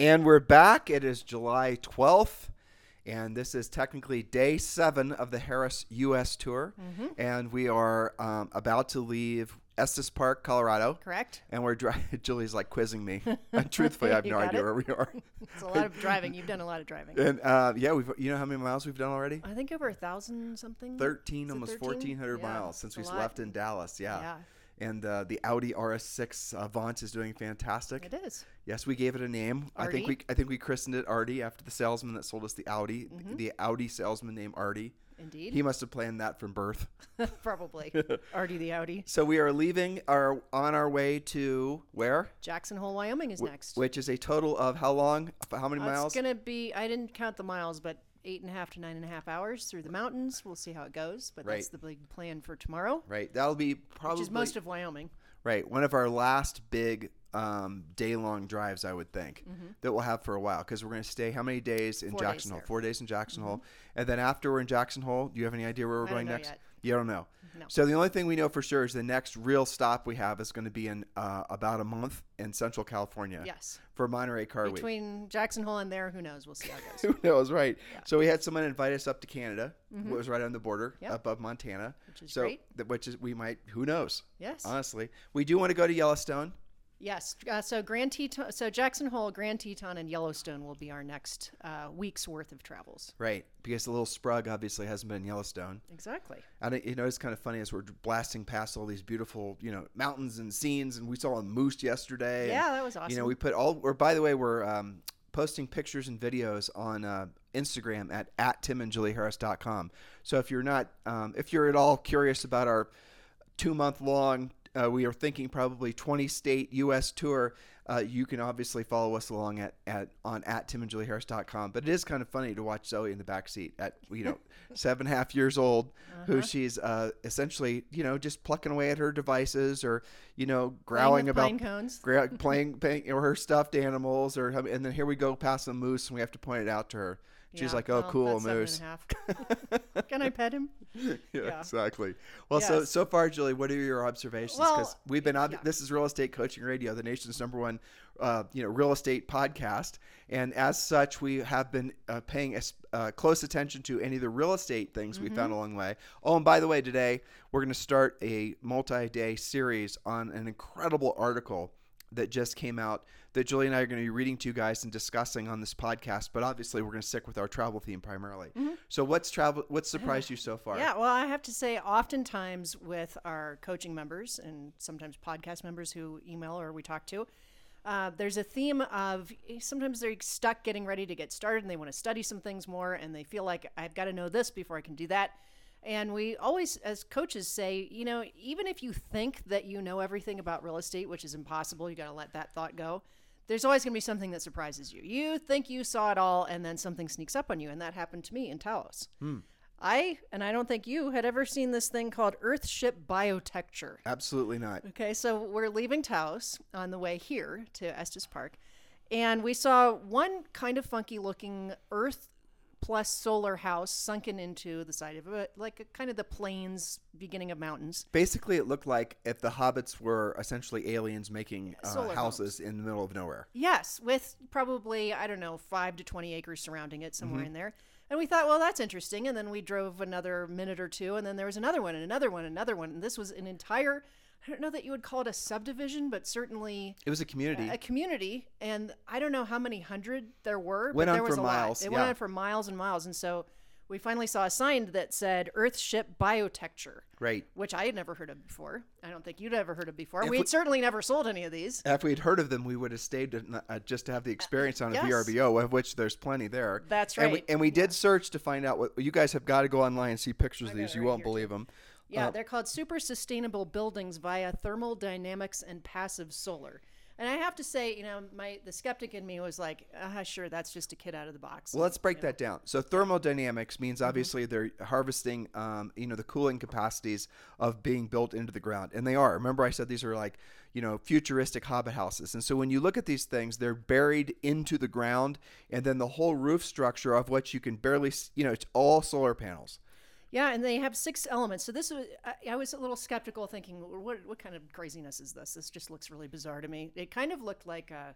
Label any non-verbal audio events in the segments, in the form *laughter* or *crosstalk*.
And we're back. It is July 12th, and this is technically day seven of the Harris U.S. Tour. Mm-hmm. And we are um, about to leave Estes Park, Colorado. Correct. And we're driving. *laughs* Julie's like quizzing me. *laughs* Truthfully, I have no idea it? where we are. It's a lot of *laughs* driving. You've done a lot of driving. And uh, yeah, we've you know how many miles we've done already? I think over a thousand something. 13, Is almost 1,400 Yeah, miles since we lot. left in Dallas. Yeah. Yeah. And uh, the Audi RS6 Avant is doing fantastic. It is. Yes, we gave it a name. I think we I think we christened it Artie after the salesman that sold us the Audi. Mm-hmm. The Audi salesman named Artie. Indeed. He must have planned that from birth. *laughs* Probably. *laughs* Artie the Audi. So we are leaving our on our way to where? Jackson Hole, Wyoming is next. Which is a total of how long? How many Uh, miles? It's gonna be. I didn't count the miles, but eight and a half to nine and a half hours through the mountains. We'll see how it goes. But that's Right. the big plan for tomorrow, Right. That'll be probably which is most of Wyoming. right one of our last big um, day long drives, I would think, that we'll have for a while because we're going to stay how many days in Mm-hmm. Four days Jackson Hole? there. Mm-hmm. Four days in Jackson Hole, and then after we're in Jackson Hole, do you have any idea where we're I don't going know next? yet. You don't know. No. So the only thing we know for sure is the next real stop we have is going to be in uh, about a month in Central California. Yes. For Monterey Car Week. Between Jackson Hole and there, who knows? We'll see how it goes. *laughs* Who knows, right? So we had someone invite us up to Canada. It was right on the border, Mm-hmm. Yep. above Montana. Which is so, great. th- which is we might. Who knows? Yes. Honestly, we do want to go to Yellowstone. Yes. Uh, so Grand Teton, so Jackson Hole, Grand Teton, and Yellowstone will be our next uh, week's worth of travels. Right, because the little Sprug obviously hasn't been in Yellowstone. Exactly. And it- you know, it's kind of funny as we're blasting past all these beautiful, you know, mountains and scenes, and we saw a moose yesterday. and, Yeah, that was awesome. You know, we put all. Or by the way, we're um, posting pictures and videos on uh, Instagram at at timandjulieharris.com. So if you're not, um, if you're at all curious about our two month long, uh, we are thinking probably 20 state U.S. tour. Uh, you can obviously follow us along at, at on at timandjulieharris.com. But it is kind of funny to watch Zoe in the back seat at you know *laughs* seven and a half years old, Uh-huh. who she's uh, essentially you know just plucking away at her devices or you know growling about cones. gra- *laughs* playing, playing or her stuffed animals or and then here we go past the moose and we have to point it out to her. She's Yeah, like, "Oh, well, cool, moose." a. *laughs* Can I pet him? *laughs* yeah, Yeah. exactly. Well, so Yes. so far, Julie, what are your observations? Well, Because we've been ob- yeah. this is Real Estate Coaching Radio, the nation's number one, uh, you know, real estate podcast, and as such, we have been uh, paying as, uh, close attention to any of the real estate things we Mm-hmm. found along the way. Oh, and by the way, today we're going to start a multi-day series on an incredible article that just came out that Julie and I are going to be reading to you guys and discussing on this podcast. But obviously, we're going to stick with our travel theme primarily. So, what's travel? What *sighs* surprised you so far? Mm-hmm. Yeah, well, I have to say, oftentimes with our coaching members and sometimes podcast members who email or we talk to, uh, there's a theme of eh, sometimes they're stuck getting ready to get started and they want to study some things more and they feel like I've got to know this before I can do that. And we always, as coaches, say, you know, even if you think that you know everything about real estate, which is impossible, you got to let that thought go. There's always going to be something that surprises you. You think you saw it all, and then something sneaks up on you, and that happened to me in Taos. Hmm. I and I don't think you had ever seen this thing called Earthship Biotecture. Absolutely not. Okay, so we're leaving Taos on the way here to Estes Park, and we saw one kind of funky looking Earth plus solar house sunken into the side of it, like a, kind of the plains, beginning of mountains. Basically, it looked like if the hobbits were essentially aliens making uh, houses in the middle of nowhere. Yes, with probably I don't know five to twenty acres surrounding it, Mm-hmm. somewhere in there. And we thought, well, that's interesting. And then we drove another minute or two, and then there was another one, and another one, another one. And this was an entire. I don't know that you would call it a subdivision, but certainly It was a community. a community. And I don't know how many hundred there were, Went but on there was for a miles, lot. It yeah. went on for miles and miles. And so we finally saw a sign that said Earthship Biotecture, right. which I had never heard of before. I don't think you'd ever heard of before. We'd we- certainly never sold any of these. If we'd heard of them, we would have stayed to, uh, just to have the experience on a yes. VRBO, of which there's plenty there. That's And we, right. and we did search to find out what you guys have got to go online and see pictures of these. You won't believe them. Yeah, Uh, they're called super sustainable buildings via thermal dynamics and passive solar. And I have to say, you know, my the skeptic in me was like, ah, sure, that's just a kid out of the box. Well, let's break that down. So thermodynamics means obviously they're harvesting, um, you know, the cooling capacities of being built into the ground, and they are. Remember, I said these are like, you know, futuristic hobbit houses, and so when you look at these things, they're buried into the ground, and then the whole roof structure of which you can barely, you know, it's all solar panels. Yeah, and they have six elements. So this was I, I was a little skeptical, thinking, what what kind of craziness is this? This just looks really bizarre to me. It kind of looked like a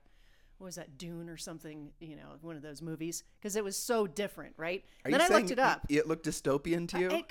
what was that Dune or something? You know, one of those movies because it was so different, right? Are then I looked it up. It looked dystopian to you. It,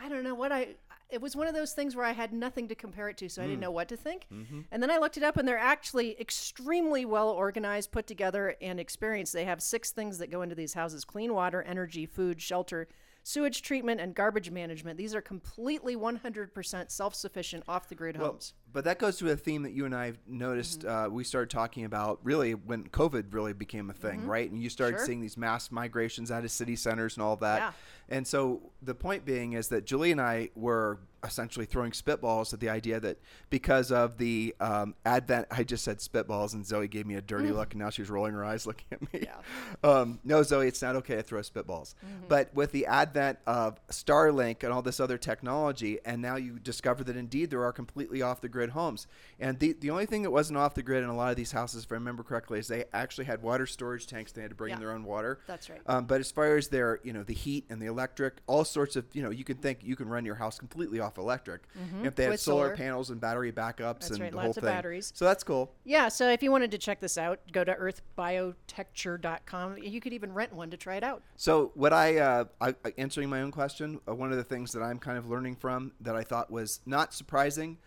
I don't know what I. It was one of those things where I had nothing to compare it to, so I Hmm. didn't know what to think. Mm-hmm. And then I looked it up, and they're actually extremely well organized, put together, and experienced. They have six things that go into these houses: clean water, energy, food, shelter, sewage treatment, and garbage management. These are completely 100% self-sufficient, off-the-grid homes. But that goes to a theme that you and I noticed. Mm-hmm. Uh, we started talking about really when COVID really became a thing, right? And you started Mm-hmm. Sure. seeing these mass migrations out of city centers and all that. Yeah. And so the point being is that Julie and I were essentially throwing spitballs at the idea that because of the um, advent, I just said spitballs, and Zoe gave me a dirty look, and now she's rolling her eyes *laughs* looking at me. Mm. Yeah. Um, no, Zoe, it's not okay to throw spitballs. But with the advent of Starlink and all this other technology, and now you discover that indeed there are completely off the grid homes. And the, the only thing that wasn't off the grid in a lot of these houses, if I remember correctly, is they actually had water storage tanks. They had to bring in their own water. That's right. Um, but as far as their, you know, the heat and the electric, all sorts of, you know, you can think you can run your house completely off electric if they had solar, solar. panels and battery backups That's and right, the lots whole of thing. batteries. So that's cool. Yeah, so if you wanted to check this out, go to earthbiotecture.com. You could even rent one to try it out. So what I, uh, I- answering my own question, uh, one of the things that I'm kind of learning from that I thought was not surprising,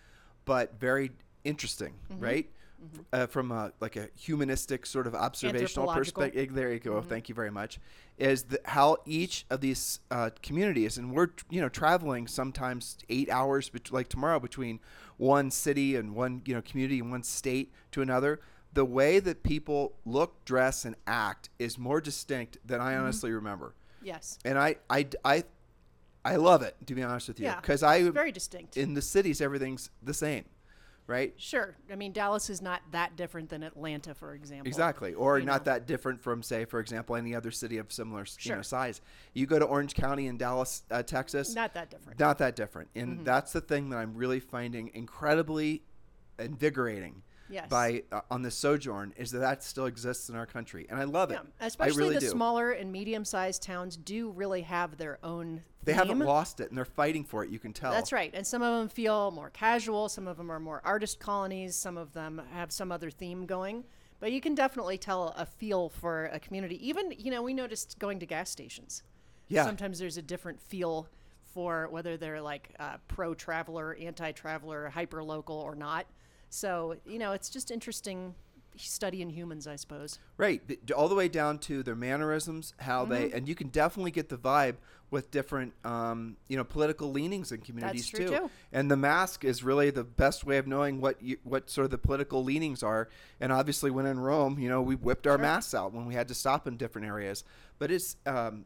but very interesting, Mm-hmm. right? F- Uh, from a, like a humanistic sort of observational perspective. There you go. Mm-hmm. Thank you very much. Is the, how each of these uh, communities, and we're you know traveling sometimes eight hours, bet- like tomorrow, between one city and one you know community and one state to another. The way that people look, dress, and act is more distinct than Mm-hmm. I honestly remember Yes. and I, I, I, I love it to be honest with you Yeah, because I Very distinct. in the cities everything's the same, right? Sure. I mean, Dallas is not that different than Atlanta, for example. Exactly, or not know. that different from say, for example, any other city of similar you know Sure. size. You go to Orange County in Dallas, uh, Texas, Not that different. not that different, and Mm-hmm. that's the thing that I'm really finding incredibly invigorating. Yes. By uh, on the sojourn is that that still exists in our country, and I love Yeah, it. especially I really the do. smaller and medium-sized towns do really have their own. They haven't lost it, and they're fighting for it. You can tell. That's right. And some of them feel more casual. Some of them are more artist colonies. Some of them have some other theme going. But you can definitely tell a feel for a community. Even, you know, we noticed going to gas stations. Yeah. Sometimes there's a different feel for whether they're like uh, pro traveler, anti traveler, hyper local or not. So, you know, it's just interesting studying humans, I suppose. Right, all the way down to their mannerisms, how they, Mm-hmm. and you can definitely get the vibe with different, um, you know, political leanings in communities too. too. And the mask is really the best way of knowing what you, what sort of the political leanings are. And obviously, when in Rome, you know, we whipped our masks out when we had to stop in different areas. But it's, um,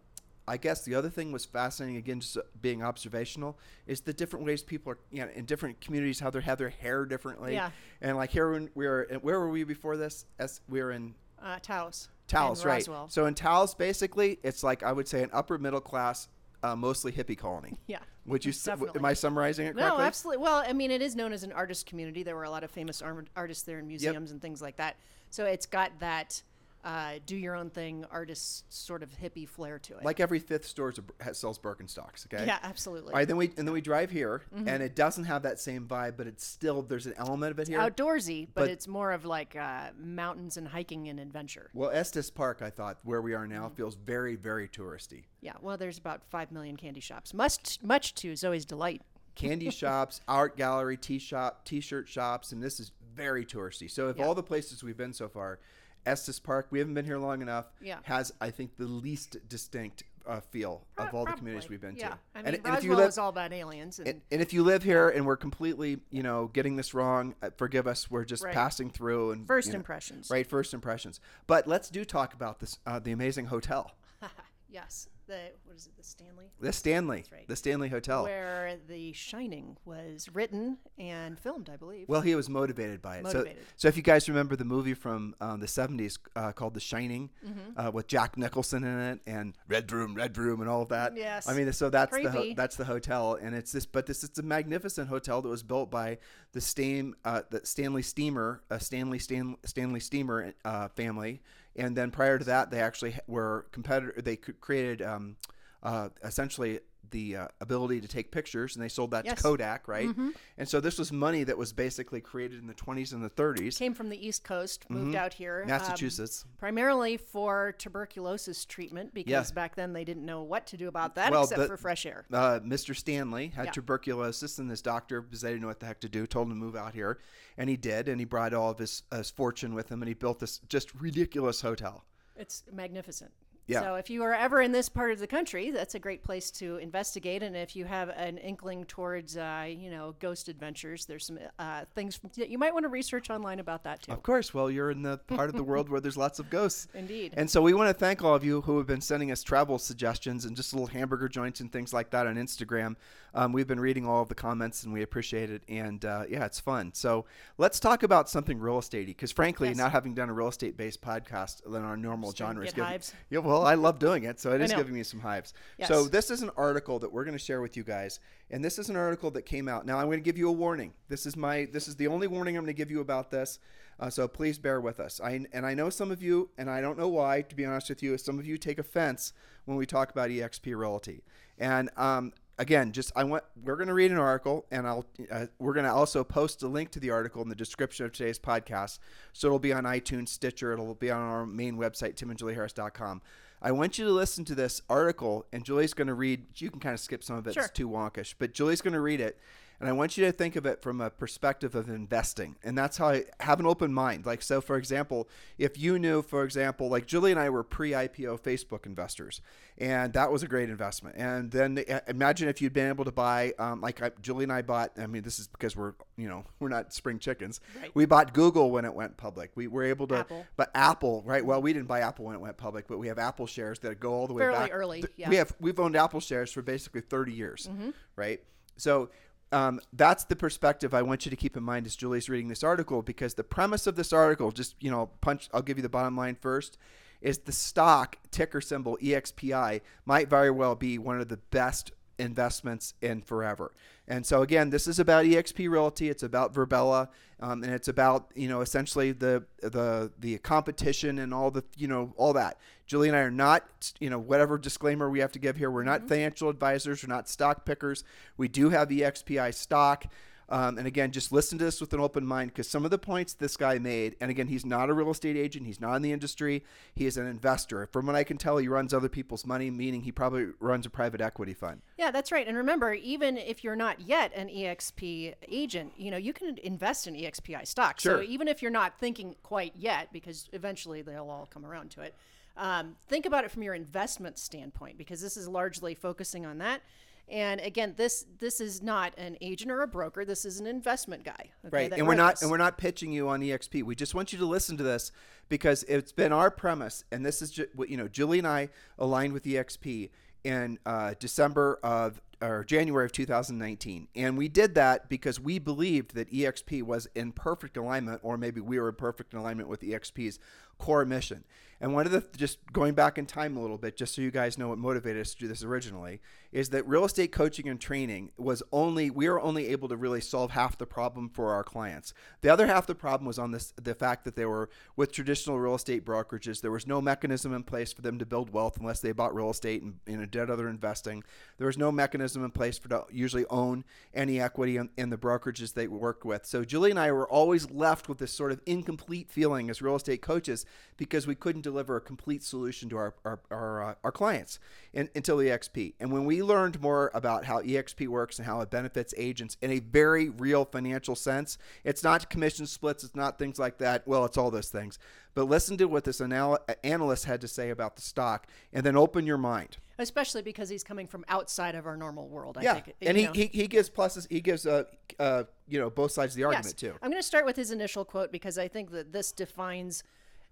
I guess the other thing was fascinating again, just uh, being observational, is the different ways people are, you know, in different communities how they have their hair differently. Yeah. And like here, when we were, where were we before this? As we were in Uh, Taos. Taos, right? Roswell. So in Taos, basically, it's like I would say an upper middle class, uh, mostly hippie colony. *laughs* Yeah. Would you? s- w- Definitely. Am I summarizing it correctly? No, absolutely. Well, I mean, it is known as an artist community. There were a lot of famous artists there in museums and things like that. So it's got that uh, do your own thing artist sort of hippie flair to it. Like every fifth store is a- has- sells Birkenstocks. Okay. yeah, absolutely. All right, then we and then we drive here, and it doesn't have that same vibe, but it's still there's an element of it here. Outdoorsy, but, But- it's more of like uh, mountains and hiking and adventure. well, Estes Park, I thought where we are now, Mm-hmm. feels very very touristy. Yeah, well, there's about five million candy shops, much much to Zoe's delight. Candy *laughs* shops, art gallery, tea shop, t-shirt shops, and this is very touristy. So, of Yeah. all the places we've been so far, Estes Park, we haven't been here long enough, Yeah. has I think the least distinct uh, feel of all the communities we've been yeah. to. I mean, and, and Roswell if you live, is all about aliens, and, and, and if you live here and we're completely, you know, getting this wrong, uh, forgive us. We're just Right. passing through and first you know, impressions. right? First impressions. But let's do talk about this, uh, the amazing hotel. *laughs* yes. The what is it? The Stanley. The Stanley, right. the Stanley Hotel. Where The Shining was written and filmed, I believe. Well, he was motivated by it. Motivated. So, so if you guys remember the movie from um, the '70s uh, called The Shining, Mm-hmm. uh, with Jack Nicholson in it and Redrum, Red Room, and all of that. Yes. I mean, so that's the ho- that's the hotel, and it's this, but this it's a magnificent hotel that was built by the Stan, uh, the Stanley Steamer, uh, Stanley Stan, Stanley Steamer uh, family, and then prior to that, they actually were competitor. They created um, uh, essentially the uh, ability to take pictures, and they sold that Yes. to Kodak, right? And so this was money that was basically created in the 20s and the 30s, Came from the East Coast, moved out here. um, Mm-hmm. Massachusetts. primarily for tuberculosis treatment because back then they didn't know what to do about that Well, except the- for fresh air. uh, Mr. Stanley had Yeah. tuberculosis, and his doctor, because they didn't know what the heck to do, told him to move out here, and he did, and he brought all of his, his fortune with him, and he built this just ridiculous hotel. It's magnificent. Yeah. So if you are ever in this part of the country, that's a great place to investigate. And if you have an inkling towards, uh, you know, ghost adventures, there's some uh, things that you might want to research online about that too. Of course, well, you're in the part of the world where there's lots of ghosts. *laughs* Indeed. And so we want to thank all of you who have been sending us travel suggestions and just little hamburger joints and things like that on Instagram. Um, we've been reading all of the comments and we appreciate it. And uh, yeah, it's fun. So let's talk about something real estatey because frankly, Yes. not having done a real estate based podcast than our normal Starting genre to is get giving, hives. yeah, well, I love doing it, so it is giving me some hives. Yes. So this is an article that we're going to share with you guys, and this is an article that came out. Now I'm going to give you a warning. This is my this is the only warning I'm going to give you about this. Uh, so please bear with us. I and I know some of you, and I don't know why. To be honest with you, some of you take offense when we talk about EXP Realty, and um, again, just I want we're going to read an article, and I'll uh, we're going to also post a link to the article in the description of today's podcast. So it'll be on iTunes, Stitcher, it'll be on our main website, timandjulieharris.com. I want you to listen to this article, and Julie's going to read. You can kind of skip some of it; Sure. it's too wonkish. But Julie's going to read it, and I want you to think of it from a perspective of investing, and that's how I have an open mind. Like, so for example, if you knew, for example, like Julie and I were pre-IPO Facebook investors, and that was a great investment. And then imagine if you'd been able to buy, um, like I, Julie and I bought. I mean, this is because we're, you know, *laughs* we're not spring chickens. Right. We bought Google when it went public. We were able to, Apple. but Apple, right? Well, we didn't buy Apple when it went public, but we have Apple shares that go all the way Fairly back. early, yeah. We have we've owned Apple shares for basically 30 years, Mm-hmm. right? So um, that's the perspective I want you to keep in mind as Julie's reading this article because the premise of this article, just you know, punch. I'll give you the bottom line first. Is the stock ticker symbol EXPI might very well be one of the best investments in forever. And so again, this is about EXP Realty. It's about Verbella, um, and it's about you know essentially the the the competition and all the you know all that. Julie and I are not you know whatever disclaimer we have to give here. We're not financial advisors. We're not stock pickers. We do have EXPI stock. Um, and again, just listen to this with an open mind because some of the points this guy made, and again, he's not a real estate agent, he's not in the industry, he is an investor. From what I can tell, he runs other people's money, meaning he probably runs a private equity fund. Yeah, that's right. And remember, even if you're not yet an EXP agent, you know, you can invest in EXPI stock. Sure. So even if you're not thinking quite yet, because eventually they'll all come around to it, um, think about it from your investment standpoint, because this is largely focusing on that. And again, this this is not an agent or a broker. This is an investment guy. okay, right and we're not and we're not pitching you on exp we just want you to listen to this because it's been our premise and this is ju- what you know julie and i aligned with exp in uh, december of or january of 2019 and we did that because we believed that exp was in perfect alignment or maybe we were in perfect alignment with exp's core mission and one of the just going back in time a little bit just so you guys know what motivated us to do this originally is that real estate coaching and training was only we were only able to really solve half the problem for our clients. The other half the problem was on this the fact that they were with traditional real estate brokerages. There was no mechanism in place for them to build wealth unless they bought real estate and you know, did other investing. There was no mechanism in place for to usually own any equity in, in the brokerages they worked with. So Julie and I were always left with this sort of incomplete feeling as real estate coaches because we couldn't deliver a complete solution to our our, our, uh, our clients in, until EXP. And when we learned more about how EXP works and how it benefits agents in a very real financial sense, it's not commission splits, it's not things like that. Well, it's all those things. But listen to what this anal- analyst had to say about the stock and then open your mind. especially because he's coming from outside of our normal world. I Yeah. think. And he, he, he gives pluses, he gives, uh, uh, you know, both sides of the argument Yes. too. I'm going to start with his initial quote because I think that this defines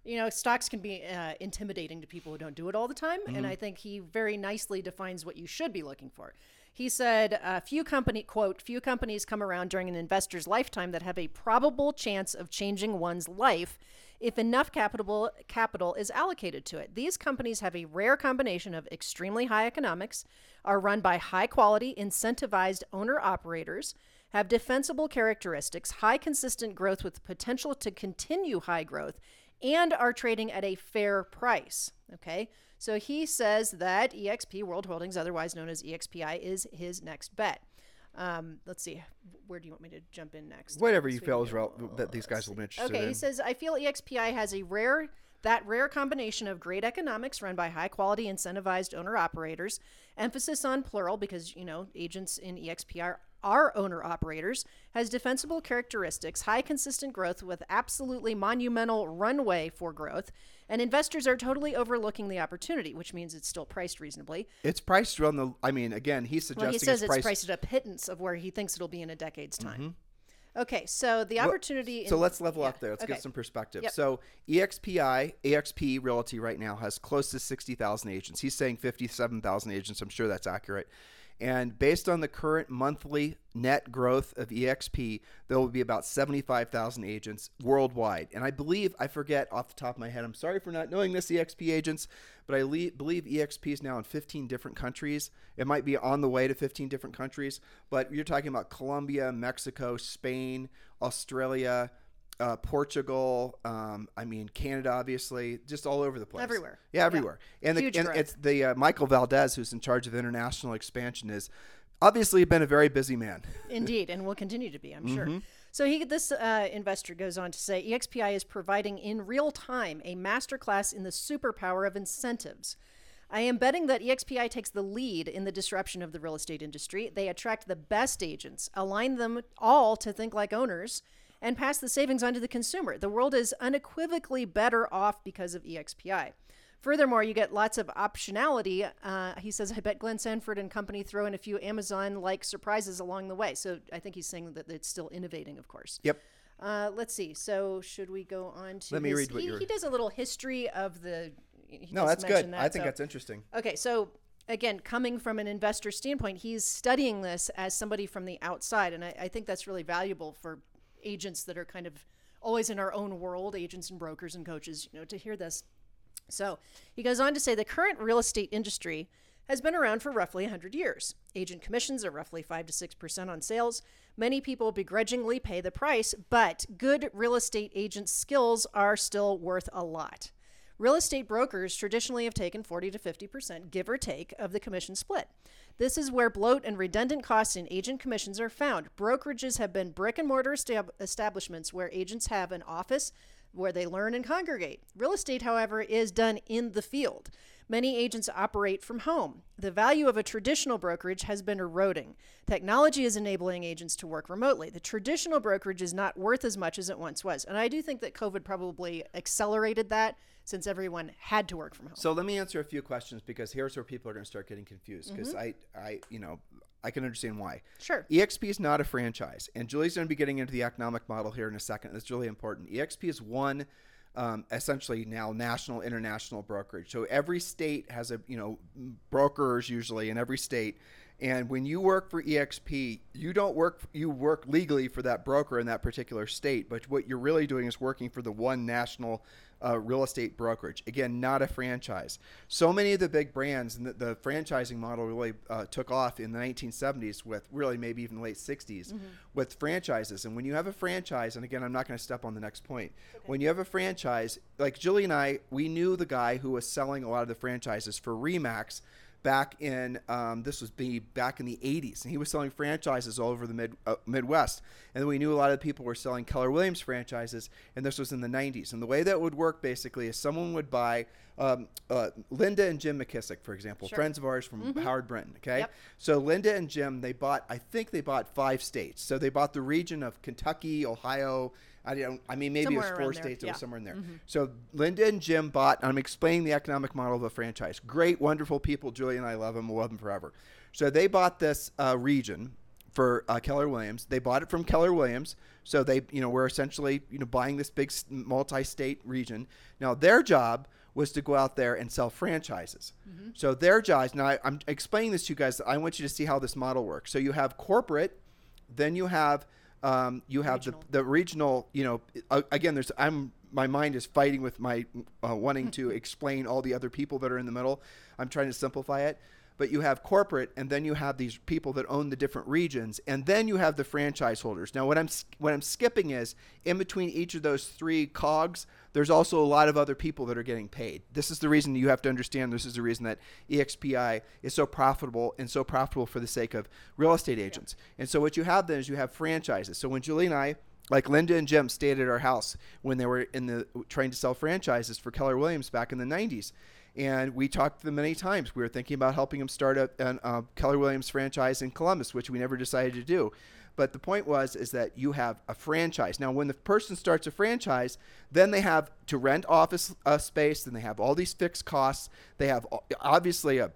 you know, stocks can be uh, intimidating to people who don't do it all the time. And I think he very nicely defines what you should be looking for. He said, uh, "Few company quote few companies come around during an investor's lifetime that have a probable chance of changing one's life if enough capital capital is allocated to it. These companies have a rare combination of extremely high economics, are run by high quality, incentivized owner operators." Have defensible characteristics, high consistent growth with potential to continue high growth, and are trading at a fair price. Okay, so he says that EXP World Holdings, otherwise known as EXPI, is his next bet. Um, let's see, where do you want me to jump in next? Whatever you feel is go- rel- that these guys will be interested Okay, in. he says I feel EXPI has a rare that rare combination of great economics run by high quality incentivized owner operators, emphasis on plural because you know agents in EXP are owner operators, has defensible characteristics, high consistent growth with absolutely monumental runway for growth, and investors are totally overlooking the opportunity, which means it's still priced reasonably. it's priced around the. I mean, again, he's suggesting Well, he says it's priced. priced at a pittance of where he thinks it'll be in a decade's time. Mm-hmm. Okay, so the opportunity. So in- let's level yeah, up there. Let's okay. get some perspective. Yep. So EXPI, EXP Realty right now has close to 60,000 agents. He's saying 57,000 agents. I'm sure that's accurate. And based on the current monthly net growth of EXP, there will be about 75,000 agents worldwide. And I believe, I forget off the top of my head, I'm sorry for not knowing this, EXP agents, but I le- believe EXP is now in 15 different countries. It might be on the way to 15 different countries, but you're talking about Colombia, Mexico, Spain, Australia, uh, Portugal. Um, I mean, Canada, obviously, just all over the place. Everywhere. Yeah, everywhere. And, the, and it's the uh, Michael Valdes, who's in charge of international expansion, is obviously been a very busy man. *laughs* Indeed, and will continue to be, I'm Mm-hmm. sure. So he, this uh, investor goes on to say, EXPI is providing in real time a masterclass in the superpower of incentives. I am betting that EXPI takes the lead in the disruption of the real estate industry. They attract the best agents, align them all to think like owners, and pass the savings on to the consumer. The world is unequivocally better off because of EXPI. Furthermore, you get lots of optionality. Uh, he says, I bet Glenn Sanford and company throw in a few Amazon like surprises along the way. So I think he's saying that it's still innovating, of course. Yep. Uh, let's see. So should we go on to Let me his- read what he, you're- he does a little history of the. he No, that's good. that, I think so- that's interesting. Okay, so again, coming from an investor standpoint, he's studying this as somebody from the outside, and I, I think that's really valuable for agents that are kind of always in our own world, agents and brokers and coaches, you know, to hear this. So he goes on to say the current real estate industry has been around for roughly 100 years. Agent commissions are roughly 5 to 6% on sales. Many people begrudgingly pay the price, but good real estate agent skills are still worth a lot. Real estate brokers traditionally have taken 40 to 50%, give or take, of the commission split. This is where bloat and redundant costs in agent commissions are found. Brokerages have been brick and mortar estab- establishments where agents have an office where they learn and congregate. Real estate, however, is done in the field. Many agents operate from home. The value of a traditional brokerage has been eroding. Technology is enabling agents to work remotely. The traditional brokerage is not worth as much as it once was. And I do think that COVID probably accelerated that since everyone had to work from home. So let me answer a few questions because here's where people are going to start getting confused because mm-hmm. I, I, you know, I can understand why. Sure. EXP is not a franchise, and Julie's going to be getting into the economic model here in a second. That's really important. EXP is one, um, essentially now national, international brokerage. So every state has a, you know, brokers usually in every state. And when you work for EXP, you don't work you work legally for that broker in that particular state, but what you're really doing is working for the one national uh, real estate brokerage. Again, not a franchise. So many of the big brands and the, the franchising model really uh, took off in the 1970s with really maybe even late 60s with franchises. And when you have a franchise, and again, I'm not going to step on the next point. When you have a franchise, like Julie and I, we knew the guy who was selling a lot of the franchises for Remax back in um, this was be back in the 80s and he was selling franchises all over the mid uh, midwest. And we knew a lot of people were selling keller williams franchises and this was in the 90s and the way that would work basically is someone would buy um, uh, linda and jim mckissick for example friends of ours from howard brinton okay? Yep. so linda and jim they bought i think they bought five states. So they bought the region of kentucky ohio I don't. I mean, maybe it was four there, states. It yeah. was somewhere in there. So Linda and Jim bought. I'm explaining the economic model of a franchise. Great, wonderful people. Julie and I love them. We'll love them forever. So they bought this uh, region for uh, Keller Williams. They bought it from Keller Williams. So they, you know, we're essentially, you know, buying this big multi-state region. Now their job was to go out there and sell franchises. So their jobs. Now I, I'm explaining this to you guys. I want you to see how this model works. So you have corporate, then you have um, you have Regional. the the regional. You know, uh, again, there's I'm my mind is fighting with my uh, wanting to explain all the other people that are in the middle. I'm trying to simplify it. But you have corporate, and then you have these people that own the different regions, and then you have the franchise holders. Now, what I'm what I'm skipping is in between each of those three cogs, there's also a lot of other people that are getting paid. This is the reason you have to understand. This is the reason that EXPI is so profitable and so profitable for the sake of real estate agents. And so what you have then is you have franchises. So when Julie and I like Linda and Jim stayed at our house when they were in the trying to sell franchises for Keller Williams back in the 90s. And we talked to them many times. We were thinking about helping them start a, Keller Williams franchise in Columbus, which we never decided to do. But the point was is that you have a franchise. Now, when the person starts a franchise, then they have to rent office uh, space, and they have all these fixed costs. They have obviously a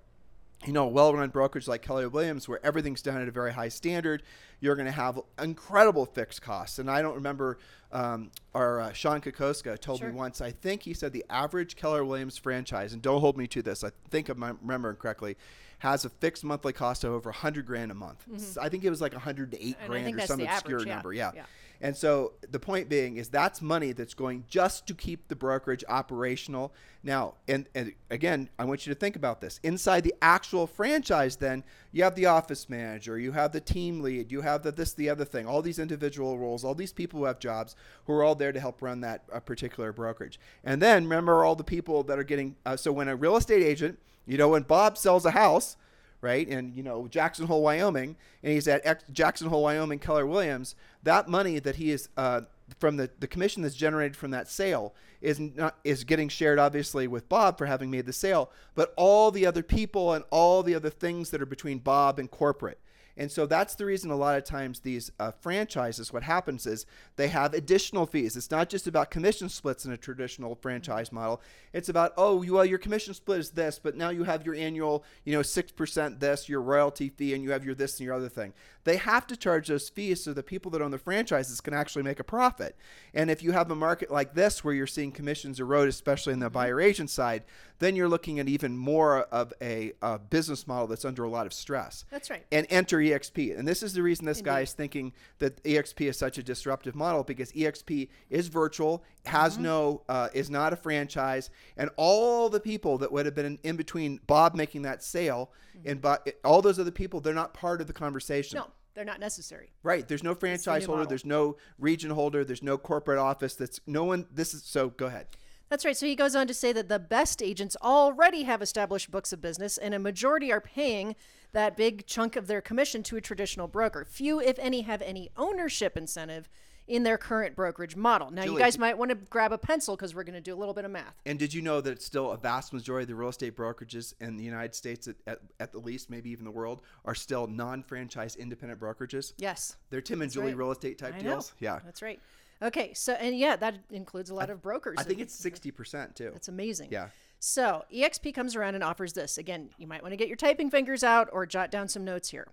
you know, a well-run brokerage like Keller Williams, where everything's done at a very high standard, you're going to have incredible fixed costs. And I don't remember um, our uh, Sean Kokoska told Sure. me once. I think he said the average Keller Williams franchise, and don't hold me to this. I think I'm remembering correctly, has a fixed monthly cost of over 100 grand a month. I think it was like 108 Mm-hmm. And grand or some obscure average, yeah. number. Yeah. Yeah. And so the point being is that's money that's going just to keep the brokerage operational. Now, and, and again, I want you to think about this. Inside the actual franchise, then you have the office manager, you have the team lead, you have the this, the other thing, all these individual roles, all these people who have jobs who are all there to help run that uh, particular brokerage. And then remember all the people that are getting. Uh, so when a real estate agent, you know, when Bob sells a house, right? And you know Jackson Hole, Wyoming, and he's at Jackson Hole, Wyoming, Keller Williams. That money that he is uh, from the the commission that's generated from that sale is not is getting shared obviously with Bob for having made the sale, but all the other people and all the other things that are between Bob and corporate. And so that's the reason a lot of times these uh, franchises, what happens is they have additional fees. It's not just about commission splits in a traditional franchise model. It's about, oh, you, well, your commission split is this, but now you have your annual, you know, 6% this, your royalty fee, and you have your this and your other thing. They have to charge those fees so the people that own the franchises can actually make a profit. And if you have a market like this where you're seeing commissions erode, especially in the buyer agent side, then you're looking at even more of a, a business model that's under a lot of stress That's right. and enter EXP. And this is the reason this guy is thinking that EXP is such a disruptive model because EXP is virtual, has Mm-hmm. no, uh, is not a franchise, and all the people that would have been in, in between Bob making that sale and Bo- all those other people, they're not part of the conversation. No, they're not necessary. Right. There's no franchise holder. model. There's no region holder. There's no corporate office. That's no one. This is so. Go ahead. That's right. So he goes on to say that the best agents already have established books of business, and a majority are paying that big chunk of their commission to a traditional broker. Few, if any, have any ownership incentive in their current brokerage model. Now, Julie, you guys might want to grab a pencil because we're going to do a little bit of math. And did you know that it's still a vast majority of the real estate brokerages in the United States, at, at, at the least, maybe even the world, are still non-franchise independent brokerages? Yes. They're Tim and That's Julie right. real estate type I know. deals. Yeah. That's right. Okay. So, and yeah, that includes a lot of brokers. I think it's sixty percent too. That's amazing. Yeah. So EXP comes around and offers this. Again, you might want to get your typing fingers out or jot down some notes here.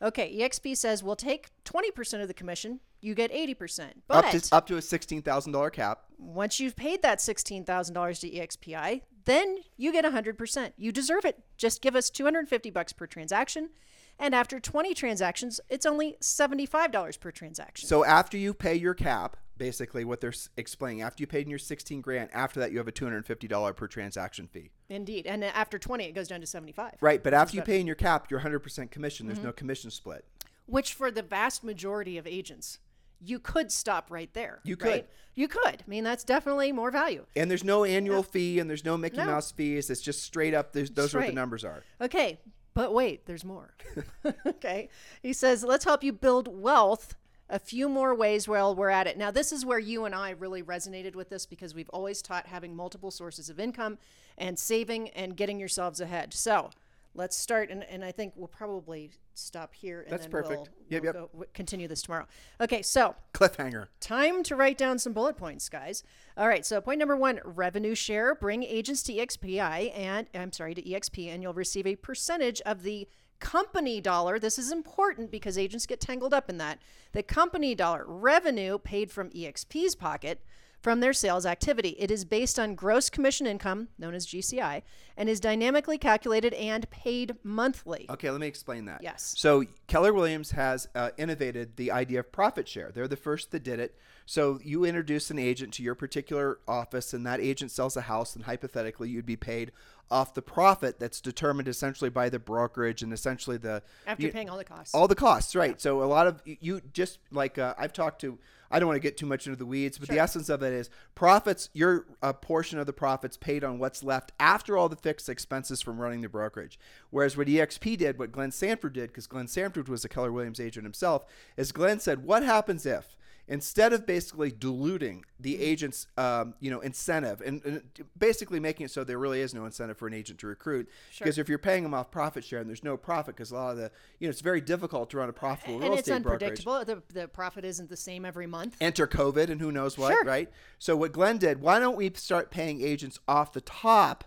Okay, EXP says we'll take 20% of the commission. You get 80%. But Up to up to a sixteen thousand dollar cap. once you've paid that $16,000 to EXPI, then you get 100%. You deserve it. Just give us 250 bucks per transaction. And after 20 transactions, it's only $75 per transaction. So after you pay your cap, basically what they're explaining, after you paid in your sixteen grand, after that you have a two hundred and fifty dollar per transaction fee. Indeed. And after 20, it goes down to 75. Right, but after you pay in your cap, you're hundred percent commission. Mm-hmm. There's no commission split. which for the vast majority of agents, you could stop right there. You right? could. You could. I mean, that's definitely more value. And there's no annual fee and there's no Mickey No. Mouse fees. It's just straight up. Those are what the numbers are. Okay, but wait, there's more. *laughs* *laughs* okay. He says, let's help you build wealth a few more ways while we're at it. Now, this is where you and I really resonated with this because we've always taught having multiple sources of income and saving and getting yourselves ahead. So, let's start and, and I think we'll probably stop here and That's then perfect. we'll, Yep, we'll yep. Go, continue this tomorrow. Okay, so Cliffhanger. Time to write down some bullet points, guys. All right, so point number one revenue share. Bring agents to EXPI and I'm sorry, to EXP, and you'll receive a percentage of the company dollar, this is important because agents get tangled up in that. The company dollar revenue paid from EXP's pocket from their sales activity. It is based on gross commission income, known as GCI, and is dynamically calculated and paid monthly. Okay, let me explain that. Yes. So Keller Williams has uh, innovated the idea of profit share. They're the first that did it. So you introduce an agent to your particular office, and that agent sells a house, and hypothetically, you'd be paid off the profit that's determined essentially by the brokerage and essentially the After you- paying all the costs. all the costs, right? So a lot of you just like uh, I've talked to. I don't want to get too much into the weeds, but the essence of it is profits. Your a portion of the profits paid on what's left after all the fixed expenses from running the brokerage. Whereas what EXP did, what Glenn Sanford did, because Glenn Sanford was a Keller Williams agent himself, is Glenn said, "What happens if?" Instead of basically diluting the agent's, um, you know, incentive and, and basically making it so there really is no incentive for an agent to recruit, because if you're paying them off profit share and there's no profit, because a lot of the, you know, it's very difficult to run a profitable real and it's estate brokerage unpredictable. The, the profit isn't the same every month. enter COVID and who knows what, Sure. right? So what Glenn did, why don't we start paying agents off the top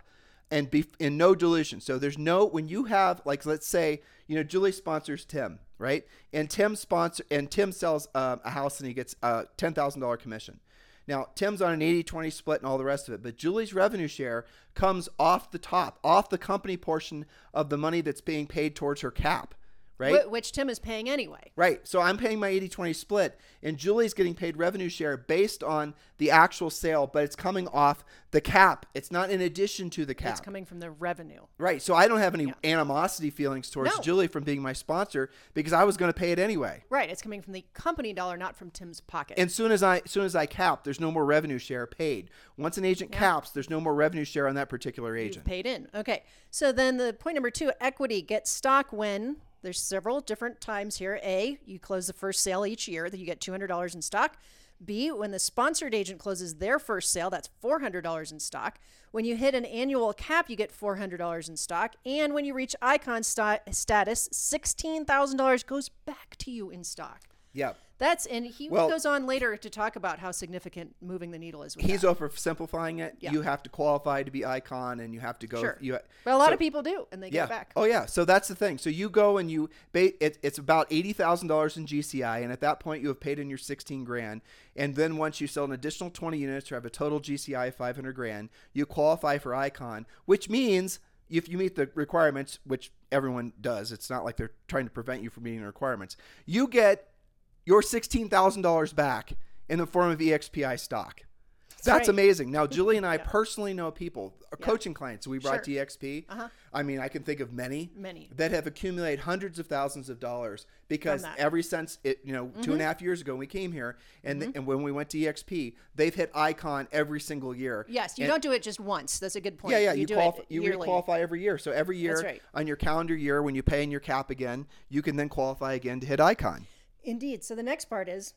and be in no dilution? So there's no when you have like let's say you know Julie sponsors Tim, right? And Tim sponsor and Tim sells um, a house and he gets a ten thousand dollar commission. Now, Tim's on an 80-20 split and all the rest of it, but Julie's revenue share comes off the top, off the company portion of the money that's being paid towards her cap, right? wh- which Tim is paying anyway. Right. So I'm paying my 80 20 split, and Julie's getting paid revenue share based on the actual sale, but it's coming off the cap. It's not in addition to the cap. It's coming from the revenue. right. So I don't have any animosity feelings towards No. Julie from being my sponsor because I was going to pay it anyway. Right. It's coming from the company dollar, not from Tim's pocket. And soon as I soon as I cap, there's no more revenue share paid. Once an agent caps, there's no more revenue share on that particular agent. paid in. Okay. So then the point number two, equity gets stock when there's several different times here. A, you close the first sale each year that you get $200 in stock. B, when the sponsored agent closes their first sale, that's $400 in stock. When you hit an annual cap, you get $400 in stock. And when you reach icon sta- status, $16,000 goes back to you in stock. Yeah. That's and he Well- goes on later to talk about how significant moving the needle is. With He's that. oversimplifying it. Yeah. You have to qualify to be icon, and you have to go. sure. You, but a lot so- of people do, and they yeah. get back. Oh yeah. So that's the thing. So you go and you it, it's about eighty thousand dollars in GCI, and at that point you have paid in your sixteen grand. And then once you sell an additional twenty units or have a total GCI of five hundred grand, you qualify for Icon, which means if you meet the requirements, which everyone does, it's not like they're trying to prevent you from meeting the requirements. You get your sixteen thousand dollars back in the form of EXPI stock. That's right. amazing. Now, Julie and I personally know people, uh, coaching clients we brought Sure. to EXP. Uh-huh. I mean, I can think of many, Many. that have accumulated hundreds of thousands of dollars because. Mm-hmm. since it, you know, two and a half years ago when we came here, and and when we went to EXP, they've hit Icon every single year. Yes, you And- don't do it just once. That's a good point. yeah, yeah. You, do qualify, you requalify every year. So every year right. on your calendar year, when you pay in your cap again, you can then qualify again to hit Icon. Indeed. So the next part is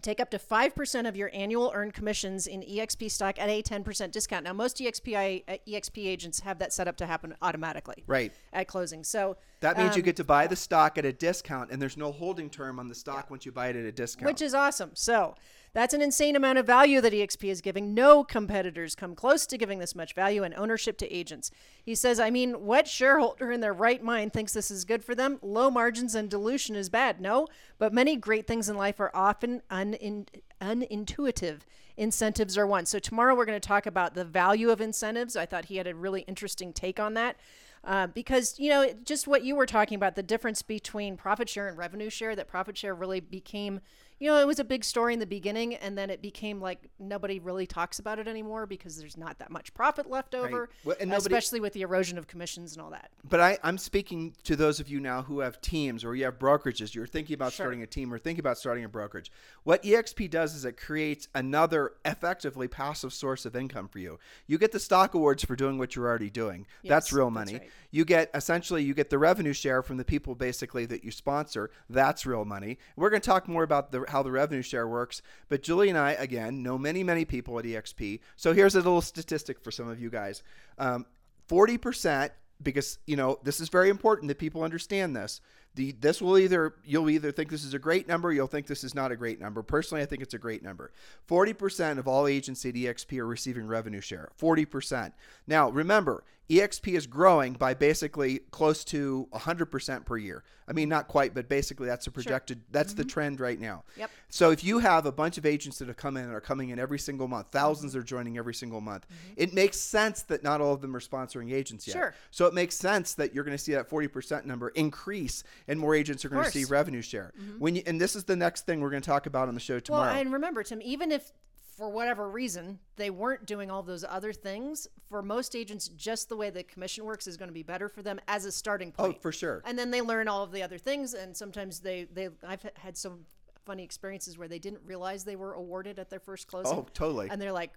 take up to 5% of your annual earned commissions in EXP stock at a 10% discount. Now, most EXP, uh, EXP agents have that set up to happen automatically Right. at closing. So That means you um, get to buy the stock at a discount, and there's no holding term on the stock once you buy it at a discount. which is awesome. So that's an insane amount of value that EXP is giving. No competitors come close to giving this much value and ownership to agents. He says, I mean, what shareholder in their right mind thinks this is good for them? Low margins and dilution is bad. No, but many great things in life are often unin- unintuitive. Incentives are one. So tomorrow we're going to talk about the value of incentives. I thought he had a really interesting take on that. Uh, because you know just what you were talking about the difference between profit share and revenue share that profit share really became you know it was a big story in the beginning and then it became like nobody really talks about it anymore because there's not that much profit left over Well, and nobody- especially with the erosion of commissions and all that But I, I'm speaking to those of you now who have teams or you have brokerages. You're thinking about starting a team or thinking about starting a brokerage. What EXP does is it creates another effectively passive source of income for you. You get the stock awards for doing what you're already doing. that's Yes, real that's money. right. You get essentially you get the revenue share from the people basically that you sponsor. That's real money. We're going to talk more about the, how the revenue share works. But Julie and I again know many many people at EXP. So here's a little statistic for some of you guys. Um, 40% because you know this is very important that people understand this The this will either you'll either think this is a great number, you'll think this is not a great number. Personally, I think it's a great number. 40% of all agents at EXP are receiving revenue share. 40%. Now, remember, EXP is growing by basically close to 100% per year. I mean, not quite, but basically that's a projected, sure. that's mm-hmm. the trend right now. Yep. So if you have a bunch of agents that have come in and are coming in every single month, 1000s mm-hmm. are joining every single month, mm-hmm. it makes sense that not all of them are sponsoring agents yet. Sure. So it makes sense that you're going to see that 40% number increase and more agents are going to see revenue share. Mm-hmm. When you, and this is the next thing we're going to talk about on the show tomorrow. Well, and remember, Tim, even if for whatever reason, they weren't doing all those other things. For most agents, just the way the commission works is going to be better for them as a starting oh, point. Oh, for sure. And then they learn all of the other things, and sometimes they they I've had some funny experiences where they didn't realize they were awarded at their first closing. Oh, totally. And they're like,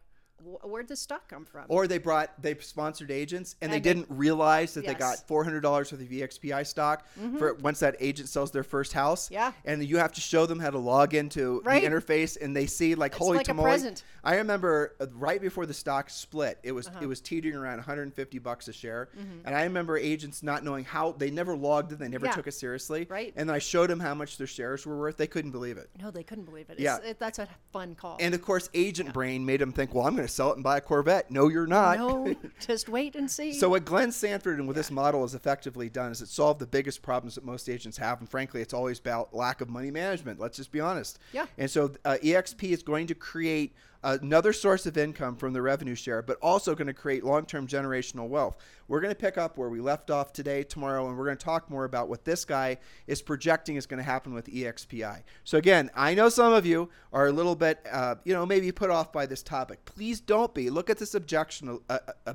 where'd the stock come from? Or they brought they sponsored agents and, and they didn't realize that yes. they got four hundred dollars worth of EXPI stock mm-hmm. for once that agent sells their first house. Yeah, and you have to show them how to log into right. the interface, and they see like it's holy like tamale. I remember uh, right before the stock split, it was uh-huh. it was teetering around 150 bucks a share, mm-hmm. and I remember agents not knowing how they never logged in, they never yeah. took it seriously. Right, and then I showed them how much their shares were worth. They couldn't believe it. No, they couldn't believe it. Yeah, it, that's a fun call. And of course, agent yeah. brain made them think, well, I'm going to sell it and buy a Corvette. No, you're not. No, *laughs* just wait and see. So what Glenn Sanford and what yeah. this model has effectively done is it solved the biggest problems that most agents have, and frankly, it's always about lack of money management. Let's just be honest. Yeah. And so uh, EXP is going to create another source of income from the revenue share, but also going to create long term generational wealth. We're going to pick up where we left off today, tomorrow, and we're going to talk more about what this guy is projecting is going to happen with EXPI. So, again, I know some of you are a little bit, uh, you know, maybe put off by this topic. Please don't be. Look at this objection. Uh, uh, uh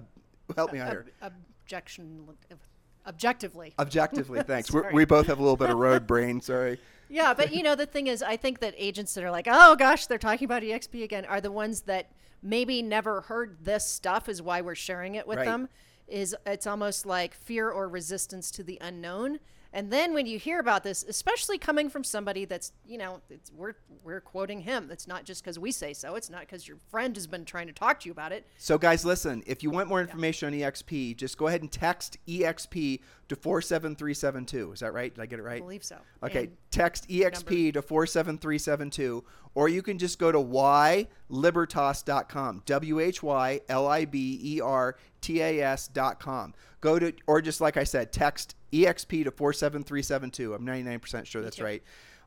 help me out here. Objection. Objectively. Objectively, thanks. *laughs* we both have a little bit of road brain. Sorry. Yeah, but you know the thing is, I think that agents that are like, oh gosh, they're talking about EXP again, are the ones that maybe never heard this stuff. Is why we're sharing it with right. them. Is it's almost like fear or resistance to the unknown and then when you hear about this, especially coming from somebody that's, you know, we're we're quoting him. It's not just because we say so. It's not because your friend has been trying to talk to you about it. So guys, listen. If you want more information yeah. on EXP, just go ahead and text EXP to four seven thrhy seven two. Is that right? Did I get it right? I believe so. Okay, and text EXP number. to four seven three seven two, or you can just go to whylibertas.com. W H Y L I B E R T A S.com. Go to, or just like I said, text EXP to 47372. I'm 99% sure that's right.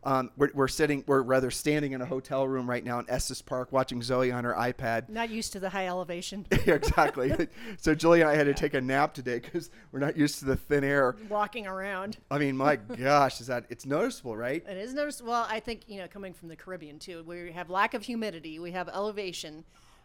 Um, we're, we're, sitting, we're rather standing in a hotel room right now in Estes Park watching Zoe on her iPad. Not used to the high elevation. *laughs* exactly. *laughs* so Julie and I had to take a nap today because we're not used to the thin air. Walking around. I mean, my *laughs* gosh, is that it's noticeable, right? It is noticeable. Well, I think you know, coming from the Caribbean too, we have lack of humidity, we have elevation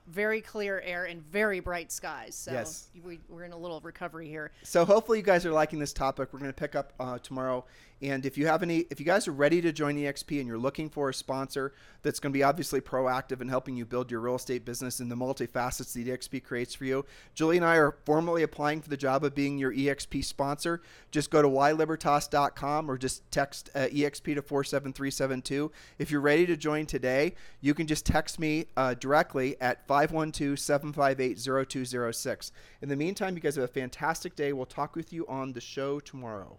very clear air and very bright skies. So yes. we, are in a little recovery here. So hopefully you guys are liking this topic. We're going to pick up uh, tomorrow and if you have any, if you guys are ready to join EXP and you're looking for a sponsor that's going to be obviously proactive in helping you build your real estate business and the multifacets that EXP creates for you, Julie and I are formally applying for the job of being your EXP sponsor. Just go to whylibertas.com or just text uh, EXP to 47372. If you're ready to join today, you can just text me uh, directly at 512 758 0206. In the meantime, you guys have a fantastic day. We'll talk with you on the show tomorrow.